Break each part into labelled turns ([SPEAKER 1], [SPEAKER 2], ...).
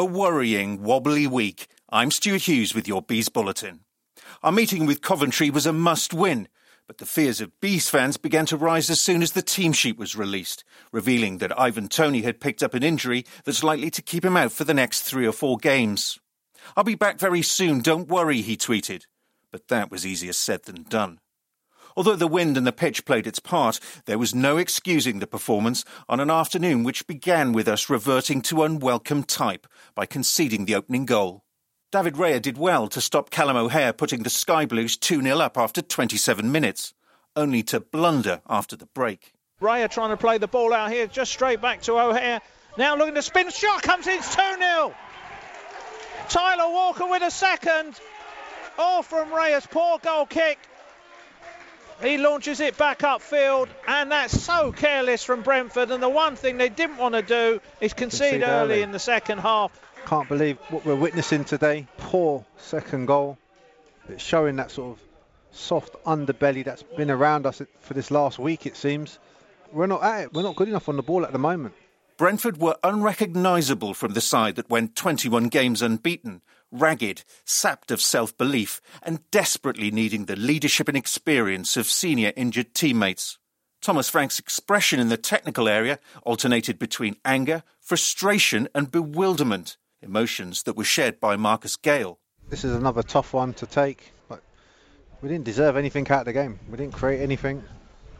[SPEAKER 1] A worrying, wobbly week. I'm Stuart Hughes with your Bees Bulletin. Our meeting with Coventry was a must win, but the fears of Bees fans began to rise as soon as the team sheet was released, revealing that Ivan Toney had picked up an injury that's likely to keep him out for the next three or four games. I'll be back very soon, don't worry, he tweeted. But that was easier said than done. Although the wind and the pitch played its part, there was no excusing the performance on an afternoon which began with us reverting to unwelcome type by conceding the opening goal. David Raya did well to stop Callum O'Hare putting the Sky Blues 2 0 up after 27 minutes, only to blunder after the break.
[SPEAKER 2] Raya trying to play the ball out here, just straight back to O'Hare. Now looking to spin, shot comes in, 2 0. Tyler Walker with a second. All from Raya's poor goal kick. He launches it back upfield, and that's so careless from Brentford. And the one thing they didn't want to do is concede, concede early, early in the second half.
[SPEAKER 3] Can't believe what we're witnessing today. Poor second goal. It's showing that sort of soft underbelly that's been around us for this last week, it seems. We're not at it. We're not good enough on the ball at the moment.
[SPEAKER 1] Brentford were unrecognisable from the side that went 21 games unbeaten, ragged, sapped of self belief, and desperately needing the leadership and experience of senior injured teammates. Thomas Frank's expression in the technical area alternated between anger, frustration, and bewilderment, emotions that were shared by Marcus Gayle.
[SPEAKER 3] This is another tough one to take, but we didn't deserve anything out of the game. We didn't create anything,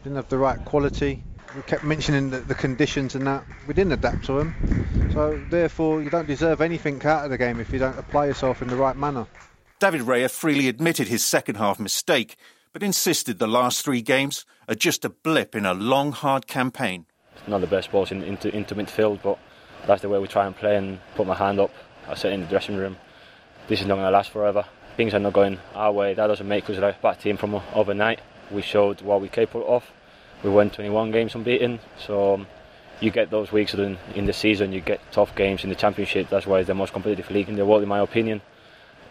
[SPEAKER 3] didn't have the right quality. We kept mentioning the, the conditions and that. We didn't adapt to them. So, therefore, you don't deserve anything out of the game if you don't apply yourself in the right manner.
[SPEAKER 1] David Raya freely admitted his second half mistake, but insisted the last three games are just a blip in a long, hard campaign.
[SPEAKER 4] Not the best balls in, into, into midfield, but that's the way we try and play and put my hand up. I sit in the dressing room. This is not going to last forever. Things are not going our way. That doesn't make us a bad team from overnight. We showed what we're capable of we won 21 games unbeaten. So um, you get those weeks in, in the season, you get tough games in the championship. That's why it's the most competitive league in the world, in my opinion.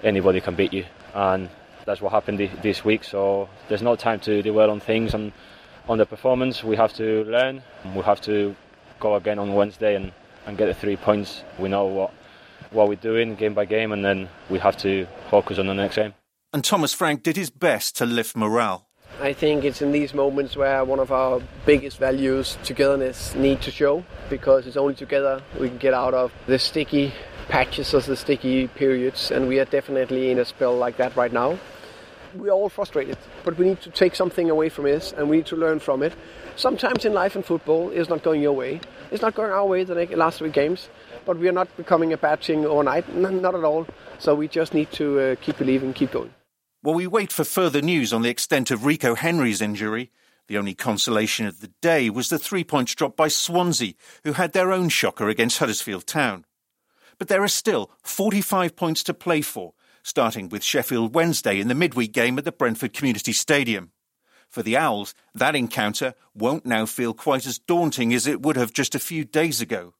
[SPEAKER 4] Anybody can beat you, and that's what happened this week. So there's no time to dwell on things and on the performance. We have to learn. We have to go again on Wednesday and, and get the three points. We know what what we're doing game by game, and then we have to focus on the next game.
[SPEAKER 1] And Thomas Frank did his best to lift morale.
[SPEAKER 5] I think it's in these moments where one of our biggest values, togetherness, need to show because it's only together we can get out of the sticky patches of the sticky periods, and we are definitely in a spell like that right now. We're all frustrated, but we need to take something away from this and we need to learn from it. Sometimes in life and football, it's not going your way. It's not going our way the last three games, but we are not becoming a bad thing overnight, not at all. So we just need to uh, keep believing, keep going.
[SPEAKER 1] While we wait for further news on the extent of Rico Henry's injury, the only consolation of the day was the three points dropped by Swansea, who had their own shocker against Huddersfield Town. But there are still 45 points to play for, starting with Sheffield Wednesday in the midweek game at the Brentford Community Stadium. For the Owls, that encounter won't now feel quite as daunting as it would have just a few days ago.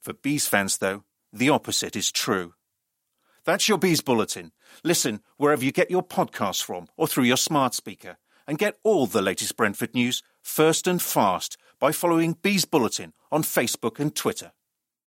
[SPEAKER 1] For Bees fans, though, the opposite is true. That's your Bees Bulletin. Listen wherever you get your podcasts from or through your smart speaker. And get all the latest Brentford news first and fast by following Bees Bulletin on Facebook and Twitter.